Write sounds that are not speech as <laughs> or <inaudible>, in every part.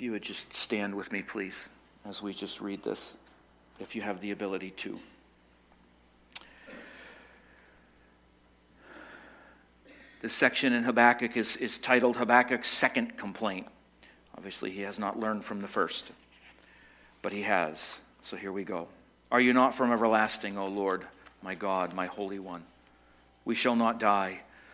If you would just stand with me, please, as we just read this, if you have the ability to. This section in Habakkuk is, is titled Habakkuk's Second Complaint. Obviously, he has not learned from the first, but he has. So here we go. Are you not from everlasting, O Lord, my God, my Holy One? We shall not die.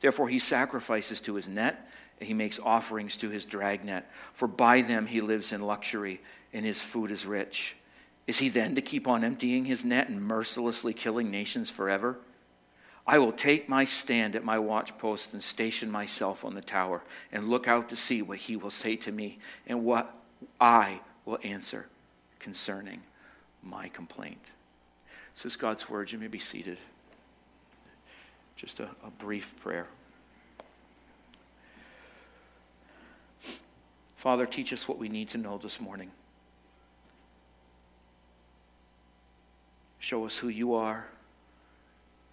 Therefore, he sacrifices to his net, and he makes offerings to his dragnet. For by them he lives in luxury, and his food is rich. Is he then to keep on emptying his net and mercilessly killing nations forever? I will take my stand at my watchpost and station myself on the tower and look out to see what he will say to me and what I will answer concerning my complaint. This is God's word. You may be seated. Just a, a brief prayer. Father, teach us what we need to know this morning. Show us who you are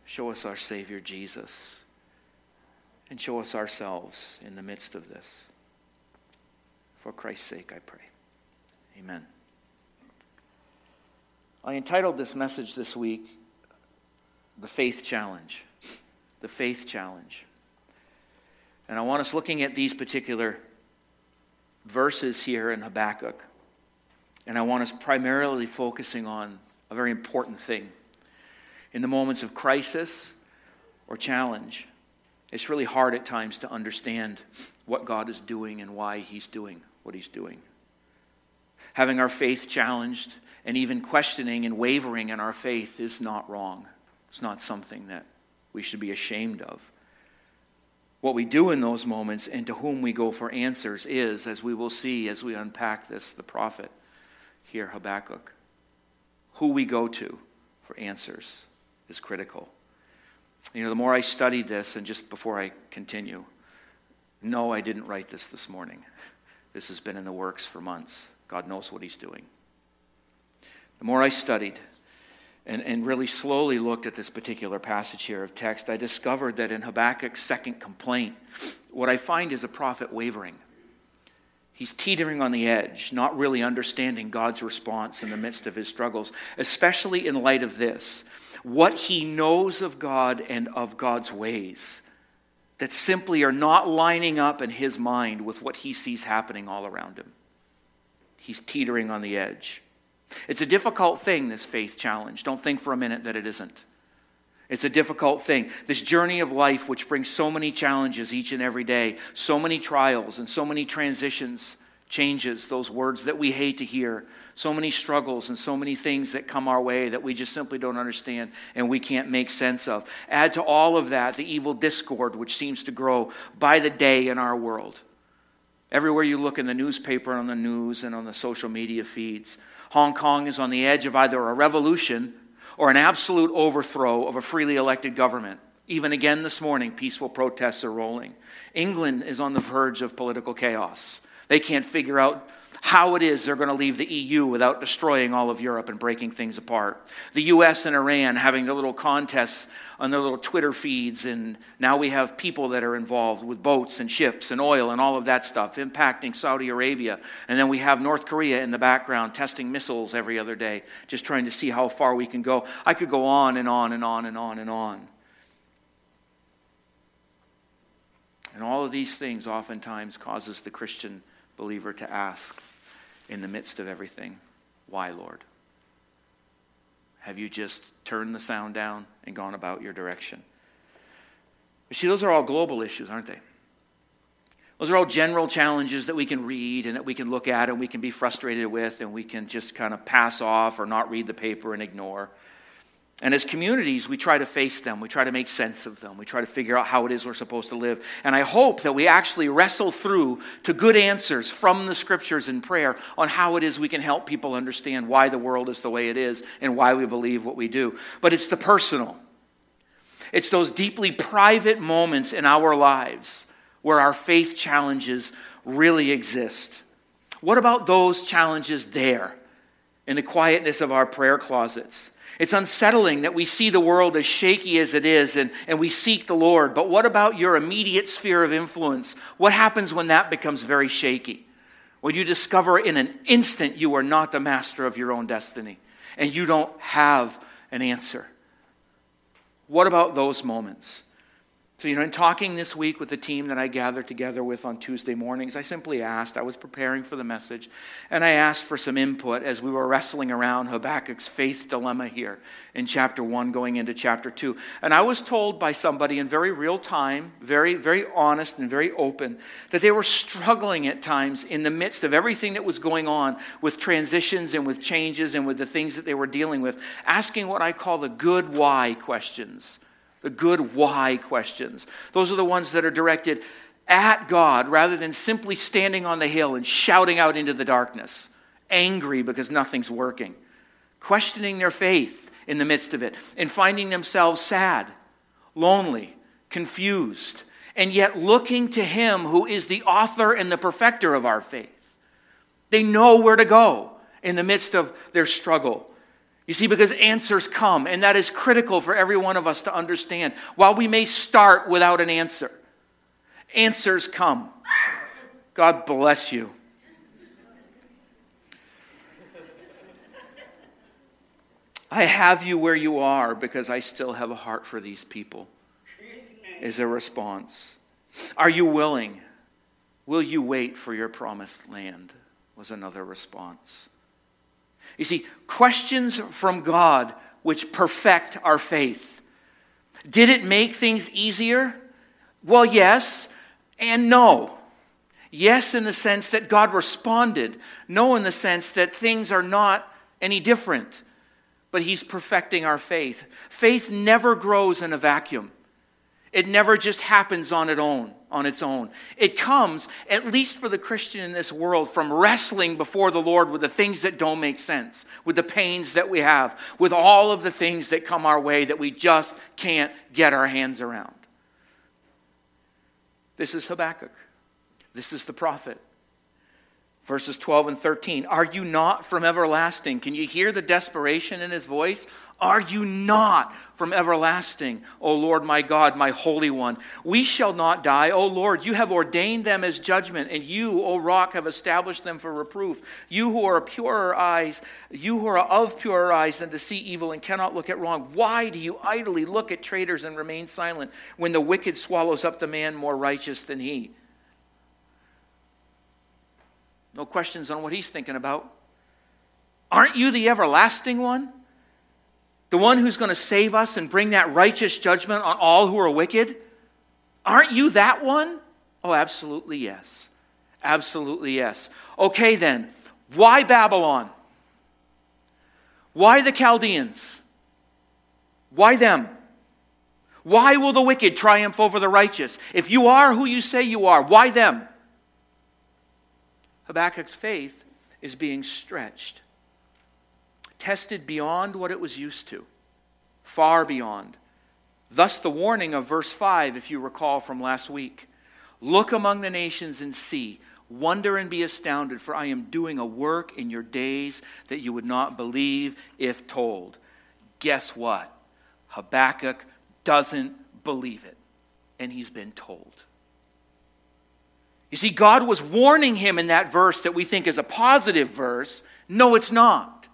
Show us our Savior Jesus. And show us ourselves in the midst of this. For Christ's sake, I pray. Amen. I entitled this message this week, The Faith Challenge. The Faith Challenge. And I want us looking at these particular verses here in Habakkuk. And I want us primarily focusing on a very important thing in the moments of crisis or challenge, it's really hard at times to understand what God is doing and why He's doing what He's doing. Having our faith challenged and even questioning and wavering in our faith is not wrong. It's not something that we should be ashamed of. What we do in those moments and to whom we go for answers is, as we will see as we unpack this, the prophet here, Habakkuk, who we go to for answers is critical. You know, the more I studied this, and just before I continue, no, I didn't write this this morning. This has been in the works for months. God knows what He's doing. The more I studied and, and really slowly looked at this particular passage here of text, I discovered that in Habakkuk's second complaint, what I find is a prophet wavering. He's teetering on the edge, not really understanding God's response in the midst of his struggles, especially in light of this what he knows of God and of God's ways that simply are not lining up in his mind with what he sees happening all around him. He's teetering on the edge. It's a difficult thing, this faith challenge. Don't think for a minute that it isn't. It's a difficult thing. This journey of life, which brings so many challenges each and every day, so many trials and so many transitions, changes, those words that we hate to hear, so many struggles and so many things that come our way that we just simply don't understand and we can't make sense of. Add to all of that the evil discord which seems to grow by the day in our world. Everywhere you look in the newspaper, on the news, and on the social media feeds, Hong Kong is on the edge of either a revolution or an absolute overthrow of a freely elected government. Even again this morning, peaceful protests are rolling. England is on the verge of political chaos. They can't figure out how it is they're going to leave the EU without destroying all of Europe and breaking things apart. The US and Iran having their little contests on their little Twitter feeds, and now we have people that are involved with boats and ships and oil and all of that stuff impacting Saudi Arabia. And then we have North Korea in the background testing missiles every other day, just trying to see how far we can go. I could go on and on and on and on and on. And all of these things oftentimes causes the Christian believer to ask in the midst of everything, Why, Lord? Have you just turned the sound down and gone about your direction? You see, those are all global issues, aren't they? Those are all general challenges that we can read and that we can look at and we can be frustrated with and we can just kind of pass off or not read the paper and ignore. And as communities, we try to face them. We try to make sense of them. We try to figure out how it is we're supposed to live. And I hope that we actually wrestle through to good answers from the scriptures in prayer on how it is we can help people understand why the world is the way it is and why we believe what we do. But it's the personal, it's those deeply private moments in our lives where our faith challenges really exist. What about those challenges there in the quietness of our prayer closets? It's unsettling that we see the world as shaky as it is and, and we seek the Lord. But what about your immediate sphere of influence? What happens when that becomes very shaky? When you discover in an instant you are not the master of your own destiny and you don't have an answer? What about those moments? So, you know, in talking this week with the team that I gathered together with on Tuesday mornings, I simply asked, I was preparing for the message, and I asked for some input as we were wrestling around Habakkuk's faith dilemma here in chapter 1 going into chapter 2. And I was told by somebody in very real time, very, very honest and very open, that they were struggling at times in the midst of everything that was going on with transitions and with changes and with the things that they were dealing with, asking what I call the good why questions the good why questions. Those are the ones that are directed at God rather than simply standing on the hill and shouting out into the darkness, angry because nothing's working, questioning their faith in the midst of it, and finding themselves sad, lonely, confused, and yet looking to Him who is the author and the perfecter of our faith. They know where to go in the midst of their struggle. You see, because answers come, and that is critical for every one of us to understand. While we may start without an answer, answers come. God bless you. I have you where you are because I still have a heart for these people, is a response. Are you willing? Will you wait for your promised land? Was another response. You see, questions from God which perfect our faith. Did it make things easier? Well, yes, and no. Yes, in the sense that God responded. No, in the sense that things are not any different. But He's perfecting our faith. Faith never grows in a vacuum. It never just happens on its own, on its own. It comes, at least for the Christian in this world, from wrestling before the Lord with the things that don't make sense, with the pains that we have, with all of the things that come our way that we just can't get our hands around. This is Habakkuk. This is the prophet. Verses 12 and 13. Are you not from everlasting? Can you hear the desperation in his voice? Are you not from everlasting, O Lord my God, my Holy One? We shall not die. O Lord, you have ordained them as judgment, and you, O rock, have established them for reproof. You who are purer eyes, you who are of purer eyes than to see evil and cannot look at wrong, why do you idly look at traitors and remain silent when the wicked swallows up the man more righteous than he? No questions on what he's thinking about. Aren't you the everlasting one? The one who's going to save us and bring that righteous judgment on all who are wicked? Aren't you that one? Oh, absolutely yes. Absolutely yes. Okay, then, why Babylon? Why the Chaldeans? Why them? Why will the wicked triumph over the righteous? If you are who you say you are, why them? Habakkuk's faith is being stretched, tested beyond what it was used to, far beyond. Thus, the warning of verse 5, if you recall from last week Look among the nations and see, wonder and be astounded, for I am doing a work in your days that you would not believe if told. Guess what? Habakkuk doesn't believe it, and he's been told. You see, God was warning him in that verse that we think is a positive verse. No, it's not.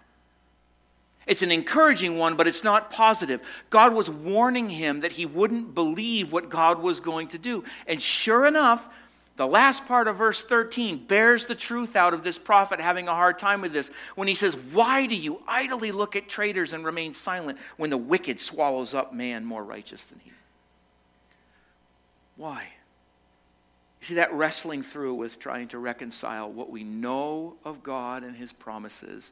It's an encouraging one, but it's not positive. God was warning him that he wouldn't believe what God was going to do. And sure enough, the last part of verse 13 bears the truth out of this prophet having a hard time with this when he says, Why do you idly look at traitors and remain silent when the wicked swallows up man more righteous than he? Why? See, that wrestling through with trying to reconcile what we know of God and His promises,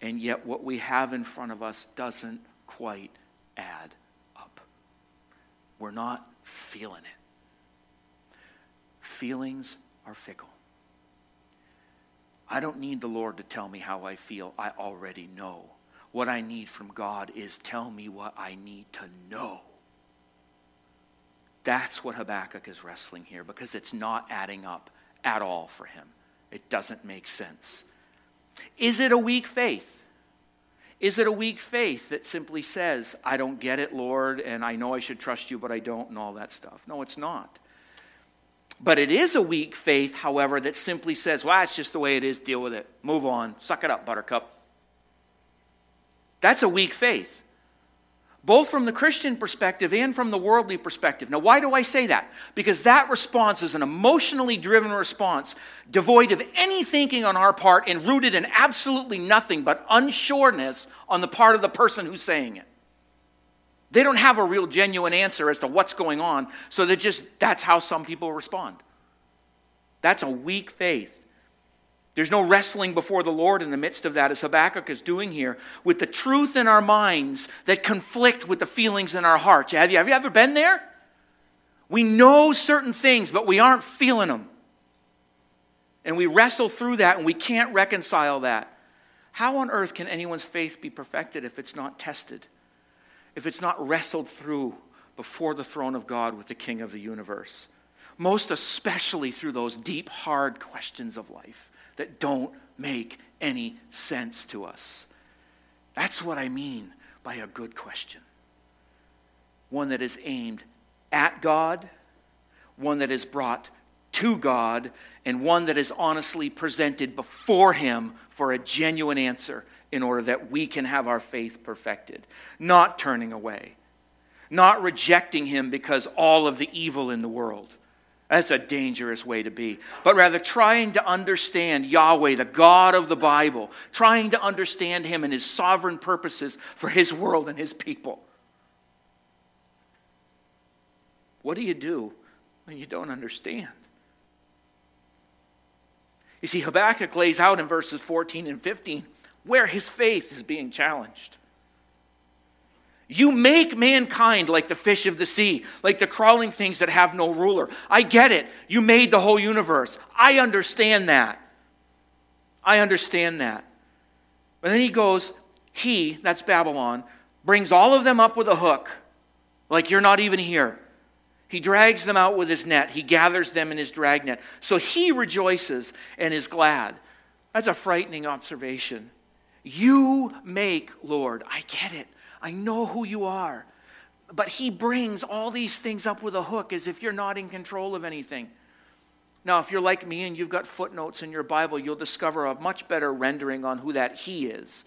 and yet what we have in front of us doesn't quite add up. We're not feeling it. Feelings are fickle. I don't need the Lord to tell me how I feel. I already know. What I need from God is tell me what I need to know. That's what Habakkuk is wrestling here because it's not adding up at all for him. It doesn't make sense. Is it a weak faith? Is it a weak faith that simply says, I don't get it, Lord, and I know I should trust you, but I don't, and all that stuff? No, it's not. But it is a weak faith, however, that simply says, well, it's just the way it is, deal with it. Move on. Suck it up, buttercup. That's a weak faith, both from the Christian perspective and from the worldly perspective. Now, why do I say that? Because that response is an emotionally driven response, devoid of any thinking on our part and rooted in absolutely nothing but unsureness on the part of the person who's saying it. They don't have a real genuine answer as to what's going on, so they just that's how some people respond. That's a weak faith. There's no wrestling before the Lord in the midst of that, as Habakkuk is doing here, with the truth in our minds that conflict with the feelings in our hearts. Have you, have you ever been there? We know certain things, but we aren't feeling them. And we wrestle through that and we can't reconcile that. How on earth can anyone's faith be perfected if it's not tested? if it's not wrestled through before the throne of God with the King of the universe. Most especially through those deep, hard questions of life that don't make any sense to us. That's what I mean by a good question. One that is aimed at God, one that is brought to God, and one that is honestly presented before Him for a genuine answer in order that we can have our faith perfected. Not turning away, not rejecting Him because all of the evil in the world. That's a dangerous way to be. But rather trying to understand Yahweh, the God of the Bible, trying to understand Him and His sovereign purposes for His world and His people. What do you do when you don't understand? You see, Habakkuk lays out in verses 14 and 15 where his faith is being challenged. You make mankind like the fish of the sea, like the crawling things that have no ruler. I get it. You made the whole universe. I understand that. I understand that. But then he goes, He, that's Babylon, brings all of them up with a hook, like you're not even here. He drags them out with his net. He gathers them in his dragnet. So he rejoices and is glad. That's a frightening observation. You make, Lord. I get it. I know who you are. But he brings all these things up with a hook as if you're not in control of anything. Now, if you're like me and you've got footnotes in your Bible, you'll discover a much better rendering on who that he is.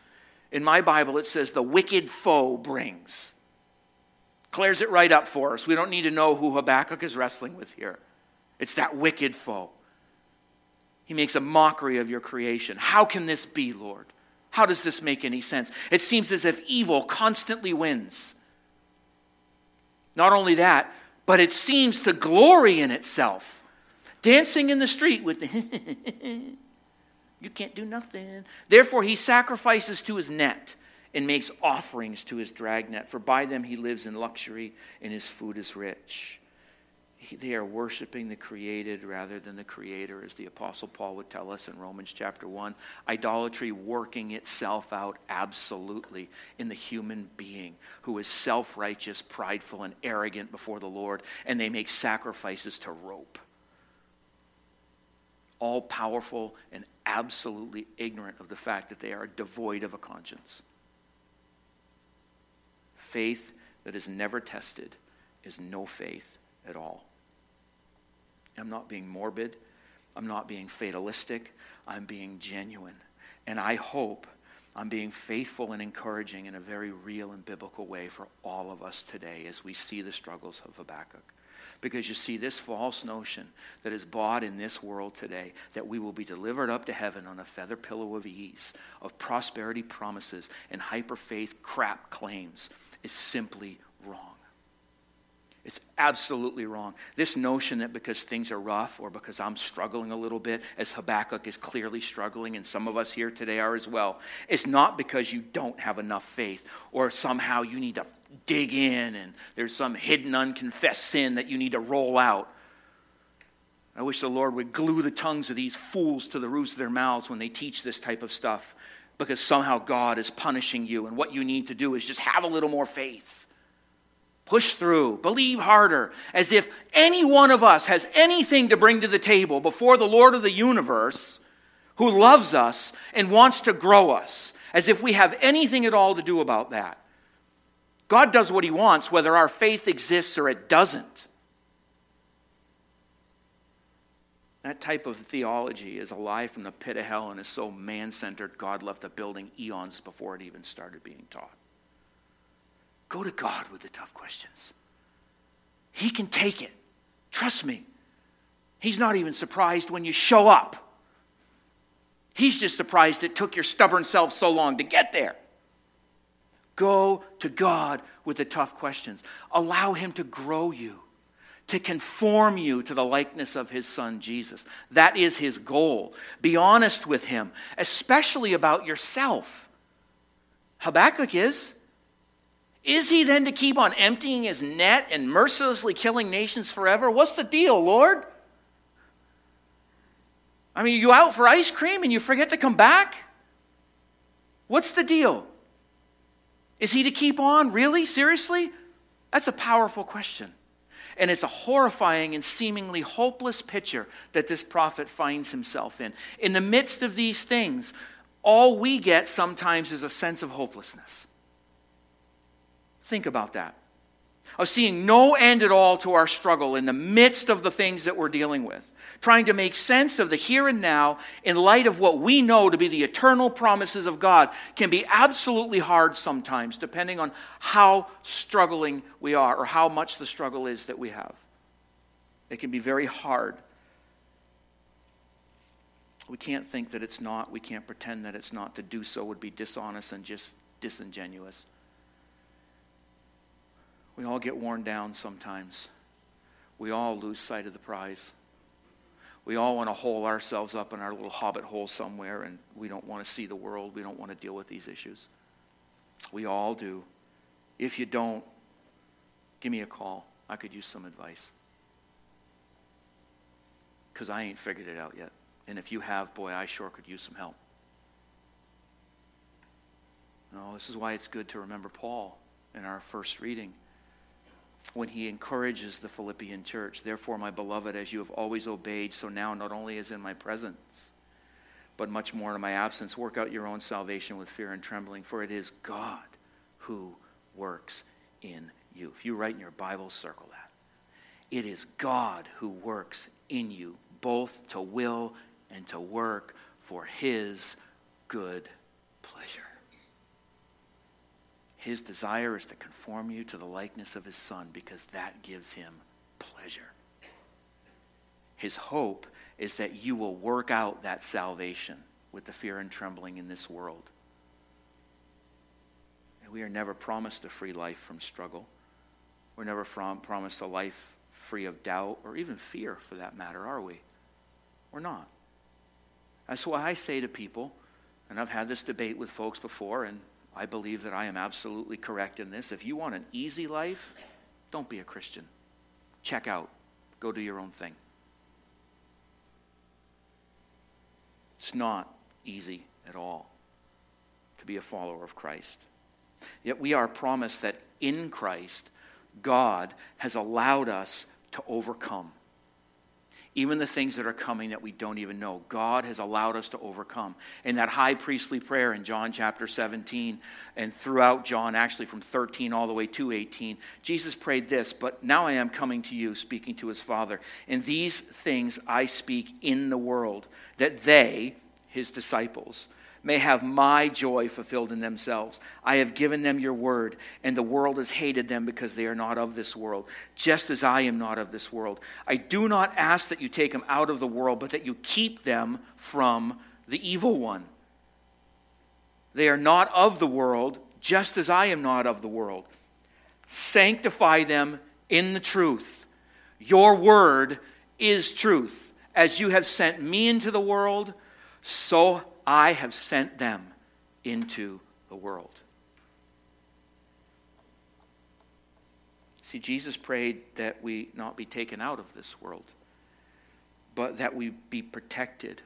In my Bible, it says, the wicked foe brings. Clears it right up for us. We don't need to know who Habakkuk is wrestling with here. It's that wicked foe. He makes a mockery of your creation. How can this be, Lord? How does this make any sense? It seems as if evil constantly wins. Not only that, but it seems to glory in itself. Dancing in the street with the, <laughs> you can't do nothing. Therefore, he sacrifices to his net and makes offerings to his dragnet, for by them he lives in luxury and his food is rich they are worshiping the created rather than the creator, as the Apostle Paul would tell us in Romans chapter 1. Idolatry working itself out absolutely in the human being who is self righteous, prideful, and arrogant before the Lord, and they make sacrifices to rope. All powerful and absolutely ignorant of the fact that they are devoid of a conscience. Faith that is never tested is no faith at all. I'm not being morbid. I'm not being fatalistic. I'm being genuine. And I hope I'm being faithful and encouraging in a very real and biblical way for all of us today as we see the struggles of Habakkuk. Because you see, this false notion that is bought in this world today that we will be delivered up to heaven on a feather pillow of ease, of prosperity promises, and hyper faith crap claims is simply wrong. It's absolutely wrong. This notion that because things are rough or because I'm struggling a little bit, as Habakkuk is clearly struggling, and some of us here today are as well, it's not because you don't have enough faith or somehow you need to dig in and there's some hidden, unconfessed sin that you need to roll out. I wish the Lord would glue the tongues of these fools to the roofs of their mouths when they teach this type of stuff because somehow God is punishing you, and what you need to do is just have a little more faith. Push through, believe harder, as if any one of us has anything to bring to the table before the Lord of the universe who loves us and wants to grow us, as if we have anything at all to do about that. God does what He wants, whether our faith exists or it doesn't. That type of theology is a lie from the pit of hell and is so man centered, God left the building eons before it even started being taught. Go to God with the tough questions. He can take it. Trust me. He's not even surprised when you show up. He's just surprised it took your stubborn self so long to get there. Go to God with the tough questions. Allow Him to grow you to conform you to the likeness of his son Jesus. That is his goal. Be honest with him, especially about yourself. Habakkuk is. Is he then to keep on emptying his net and mercilessly killing nations forever? What's the deal, Lord? I mean, you out for ice cream and you forget to come back? What's the deal? Is he to keep on? Really? Seriously? That's a powerful question. And it's a horrifying and seemingly hopeless picture that this prophet finds himself in. In the midst of these things, all we get sometimes is a sense of hopelessness. Think about that. Of seeing no end at all to our struggle in the midst of the things that we're dealing with trying to make sense of the here and now in light of what we know to be the eternal promises of God can be absolutely hard sometimes, depending on how struggling we are or how much the struggle is that we have. It can be very hard. We can't think that it's not. We can't pretend that it's not. To do so would be dishonest and just disingenuous. We all get worn down sometimes. We all lose sight of the prize. We all want to hole ourselves up in our little hobbit hole somewhere, and we don't want to see the world. We don't want to deal with these issues. We all do. If you don't, give me a call. I could use some advice. Because I ain't figured it out yet. And if you have, boy, I sure could use some help. No, this is why it's good to remember Paul in our first reading when he encourages the Philippian church. Therefore, my beloved, as you have always obeyed, so now not only as in my presence, but much more in my absence, work out your own salvation with fear and trembling, for it is God who works in you. If you write in your Bible, circle that. It is God who works in you, both to will and to work for his good pleasure. His desire is to conform you to the likeness of his son because that gives him pleasure. His hope is that you will work out that salvation with the fear and trembling in this world. And we are never promised a free life from struggle. We're never from, promised a life free of doubt or even fear, for that matter, are we? We're not. That's why I say to people, and I've had this debate with folks before, and I believe that I am absolutely correct in this. If you want an easy life, don't be a Christian. Check out, go do your own thing. It's not easy at all to be a follower of Christ. Yet we are promised that in Christ, God has allowed us to overcome even the things that are coming that we don't even know. God has allowed us to overcome. In that high priestly prayer in John chapter 17 and throughout John, actually from 13 all the way to 18, Jesus prayed this, But now I am coming to you, speaking to his Father. And these things I speak in the world, that they, his disciples, may have my joy fulfilled in themselves. I have given them your word, and the world has hated them because they are not of this world, just as I am not of this world. I do not ask that you take them out of the world, but that you keep them from the evil one. They are not of the world, just as I am not of the world. Sanctify them in the truth. Your word is truth. As you have sent me into the world, so I have sent them into the world. See, Jesus prayed that we not be taken out of this world, but that we be protected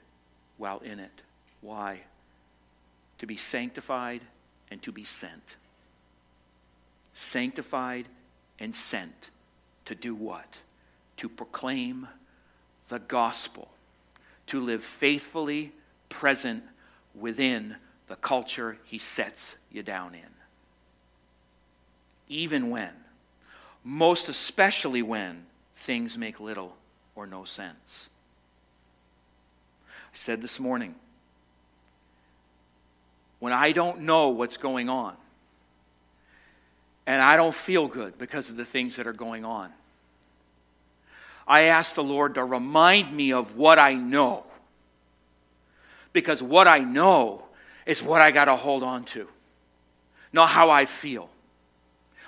while in it. Why? To be sanctified and to be sent. Sanctified and sent to do what? To proclaim the gospel, to live faithfully present within the culture he sets you down in. Even when, most especially when, things make little or no sense. I said this morning, when I don't know what's going on, and I don't feel good because of the things that are going on, I ask the Lord to remind me of what I know. Because what I know is what I got to hold on to, not how I feel.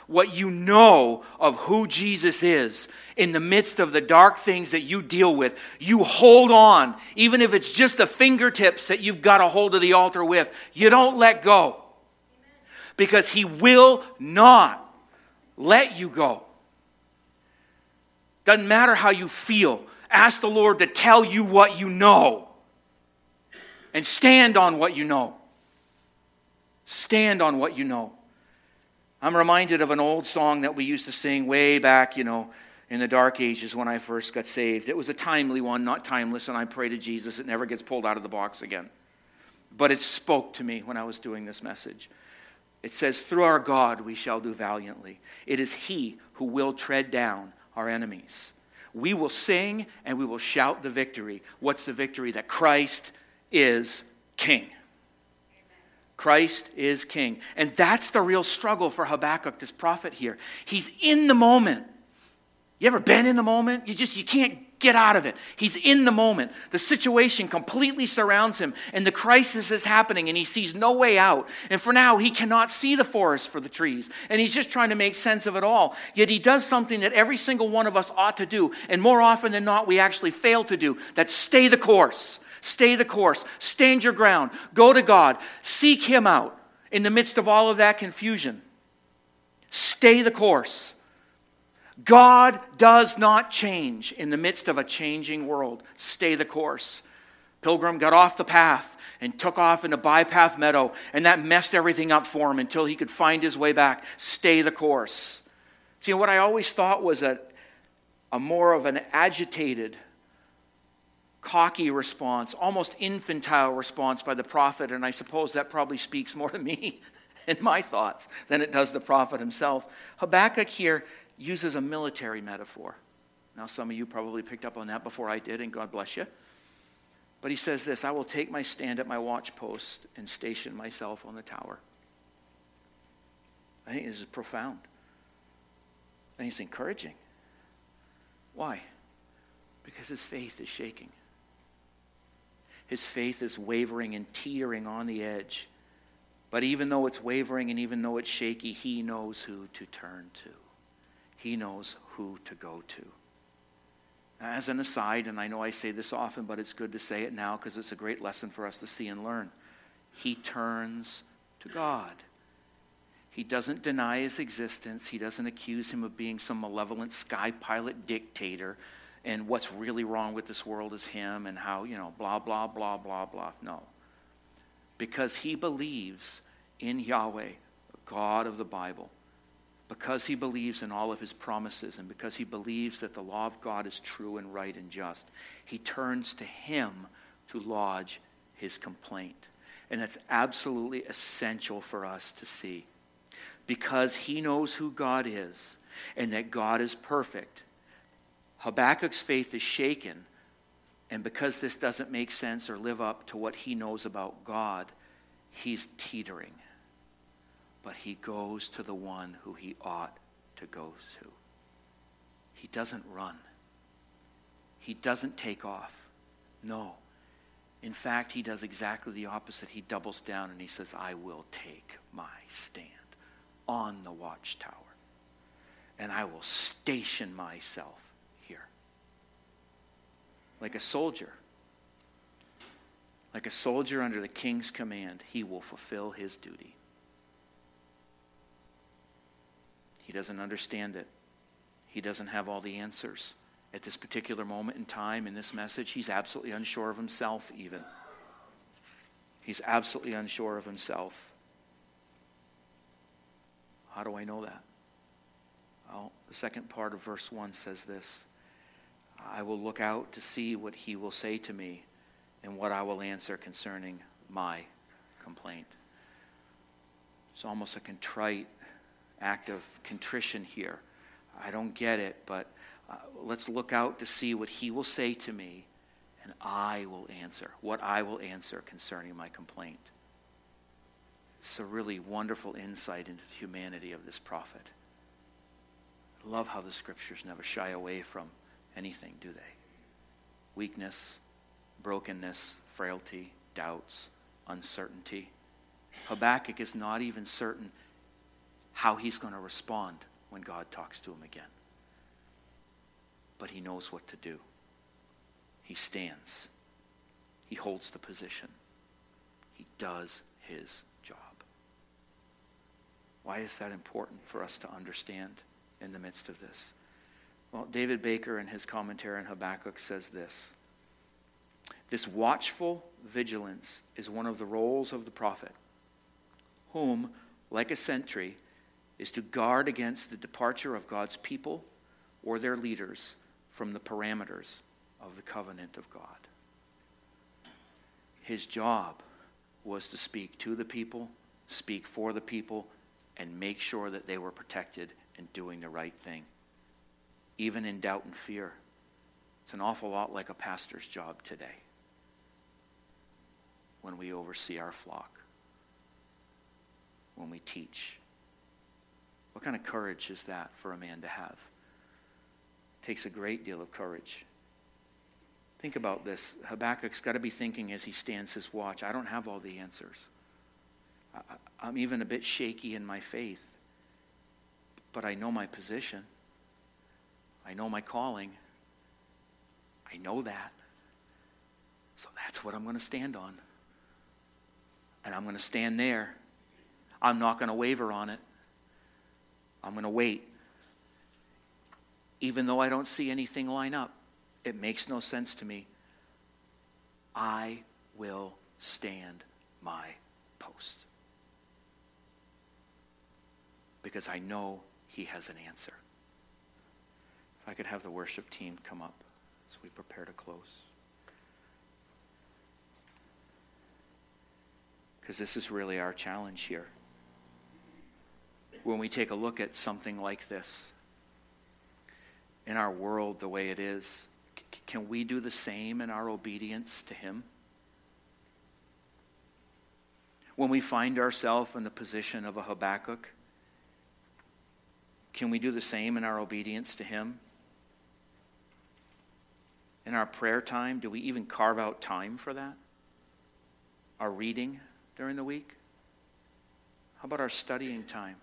What you know of who Jesus is in the midst of the dark things that you deal with, you hold on, even if it's just the fingertips that you've got a hold of the altar with. You don't let go because He will not let you go. Doesn't matter how you feel. Ask the Lord to tell you what you know and stand on what you know. Stand on what you know. I'm reminded of an old song that we used to sing way back, you know, in the dark ages when I first got saved. It was a timely one, not timeless, and I pray to Jesus it never gets pulled out of the box again. But it spoke to me when I was doing this message. It says, Through our God we shall do valiantly. It is He who will tread down our enemies. We will sing and we will shout the victory. What's the victory? That Christ is King. Christ is king. And that's the real struggle for Habakkuk, this prophet here. He's in the moment. You ever been in the moment? You just you can't get out of it. He's in the moment. The situation completely surrounds him and the crisis is happening and he sees no way out. And for now he cannot see the forest for the trees and he's just trying to make sense of it all. Yet he does something that every single one of us ought to do and more often than not we actually fail to do. That stay the course. Stay the course. Stand your ground. Go to God. Seek Him out in the midst of all of that confusion. Stay the course. God does not change in the midst of a changing world. Stay the course. Pilgrim got off the path and took off into bypath meadow, and that messed everything up for him until he could find his way back. Stay the course. See, what I always thought was a, a more of an agitated, cocky response, almost infantile response by the prophet, and I suppose that probably speaks more to me <laughs> and my thoughts than it does the prophet himself. Habakkuk here uses a military metaphor. Now, some of you probably picked up on that before I did, and God bless you. But he says this I will take my stand at my watchpost and station myself on the tower. I think this is profound. I think it's encouraging. Why? Because his faith is shaking. His faith is wavering and teetering on the edge. But even though it's wavering and even though it's shaky, he knows who to turn to. He knows who to go to. As an aside, and I know I say this often, but it's good to say it now because it's a great lesson for us to see and learn. He turns to God. He doesn't deny his existence. He doesn't accuse him of being some malevolent sky pilot dictator and what's really wrong with this world is him and how, you know, blah, blah, blah, blah, blah. No. Because he believes in Yahweh, God of the Bible, because he believes in all of his promises and because he believes that the law of God is true and right and just, he turns to him to lodge his complaint. And that's absolutely essential for us to see. Because he knows who God is and that God is perfect Habakkuk's faith is shaken, and because this doesn't make sense or live up to what he knows about God, he's teetering. But he goes to the one who he ought to go to. He doesn't run, he doesn't take off. No. In fact, he does exactly the opposite. He doubles down and he says, I will take my stand on the watchtower, and I will station myself like a soldier. Like a soldier under the king's command, he will fulfill his duty. He doesn't understand it. He doesn't have all the answers. At this particular moment in time, in this message, he's absolutely unsure of himself, even. He's absolutely unsure of himself. How do I know that? Well, the second part of verse 1 says this I will look out to see what he will say to me and what I will answer concerning my complaint. It's almost a contrite act of contrition here. I don't get it, but uh, let's look out to see what he will say to me, and I will answer, what I will answer concerning my complaint. It's a really wonderful insight into the humanity of this prophet. I love how the scriptures never shy away from anything, do they? Weakness, brokenness, frailty, doubts, uncertainty. Habakkuk is not even certain how he's going to respond when God talks to him again. But he knows what to do. He stands, he holds the position, he does his job. Why is that important for us to understand in the midst of this? Well, David Baker, in his commentary on Habakkuk, says this This watchful vigilance is one of the roles of the prophet, whom, like a sentry, is to guard against the departure of God's people or their leaders from the parameters of the covenant of God. His job was to speak to the people, speak for the people, and make sure that they were protected and doing the right thing, even in doubt and fear. It's an awful lot like a pastor's job today when we oversee our flock, when we teach what kind of courage is that for a man to have? It takes a great deal of courage. Think about this. Habakkuk's got to be thinking as he stands his watch I don't have all the answers. I, am even a bit shaky in my faith, but I know my position. I know my calling. I know that. So that's what I'm going to stand on. And I'm going to stand there. I'm not going to waver on it. I'm going to wait. Even though I don't see anything line up, it makes no sense to me. I will stand my post. Because I know he has an answer. I could have the worship team come up as we prepare to close. Because this is really our challenge here when we take a look at something like this in our world the way it is, can we do the same in our obedience to Him? When we find ourselves in the position of a Habakkuk, can we do the same in our obedience to Him? In our prayer time, do we even carve out time for that? Our reading during the week? How about our studying time?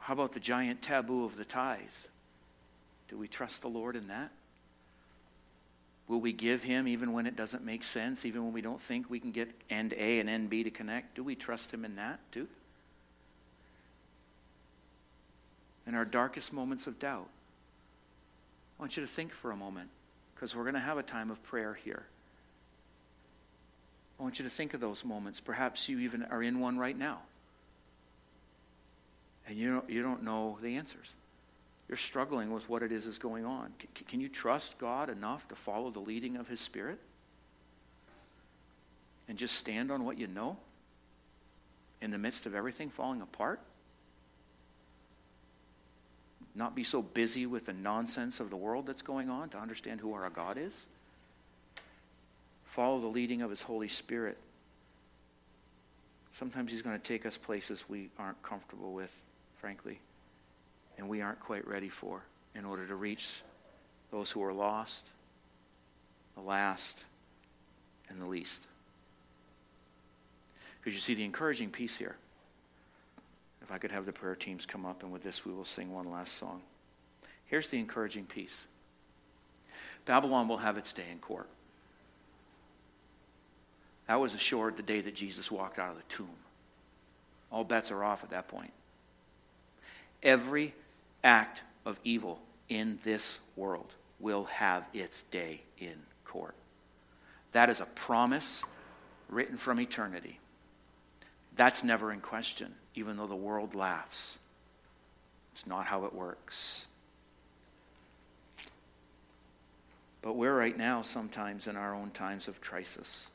How about the giant taboo of the tithe? Do we trust the Lord in that? Will we give Him even when it doesn't make sense, even when we don't think we can get end A and end B to connect? Do we trust Him in that too? In our darkest moments of doubt, I want you to think for a moment because we're going to have a time of prayer here. I want you to think of those moments. Perhaps you even are in one right now and you don't, you don't know the answers. You're struggling with what it is is going on. C- can you trust God enough to follow the leading of His Spirit? And just stand on what you know in the midst of everything falling apart? Not be so busy with the nonsense of the world that's going on to understand who our God is? Follow the leading of His Holy Spirit. Sometimes He's going to take us places we aren't comfortable with frankly, and we aren't quite ready for in order to reach those who are lost, the last, and the least. Because you see the encouraging piece here. If I could have the prayer teams come up, and with this we will sing one last song. Here's the encouraging piece Babylon will have its day in court. That was assured the day that Jesus walked out of the tomb. All bets are off at that point every act of evil in this world will have its day in court. That is a promise written from eternity. That's never in question, even though the world laughs. It's not how it works. But we're right now sometimes in our own times of crisis.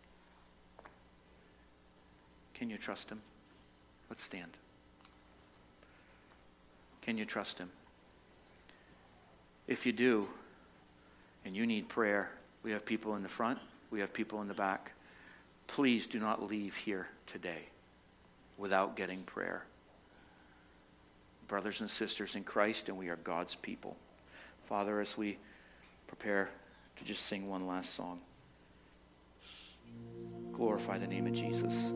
Can you trust Him? Let's stand. Can you trust Him? If you do, and you need prayer, we have people in the front, we have people in the back. Please do not leave here today without getting prayer. Brothers and sisters in Christ, and we are God's people. Father, as we prepare to just sing one last song, glorify the name of Jesus.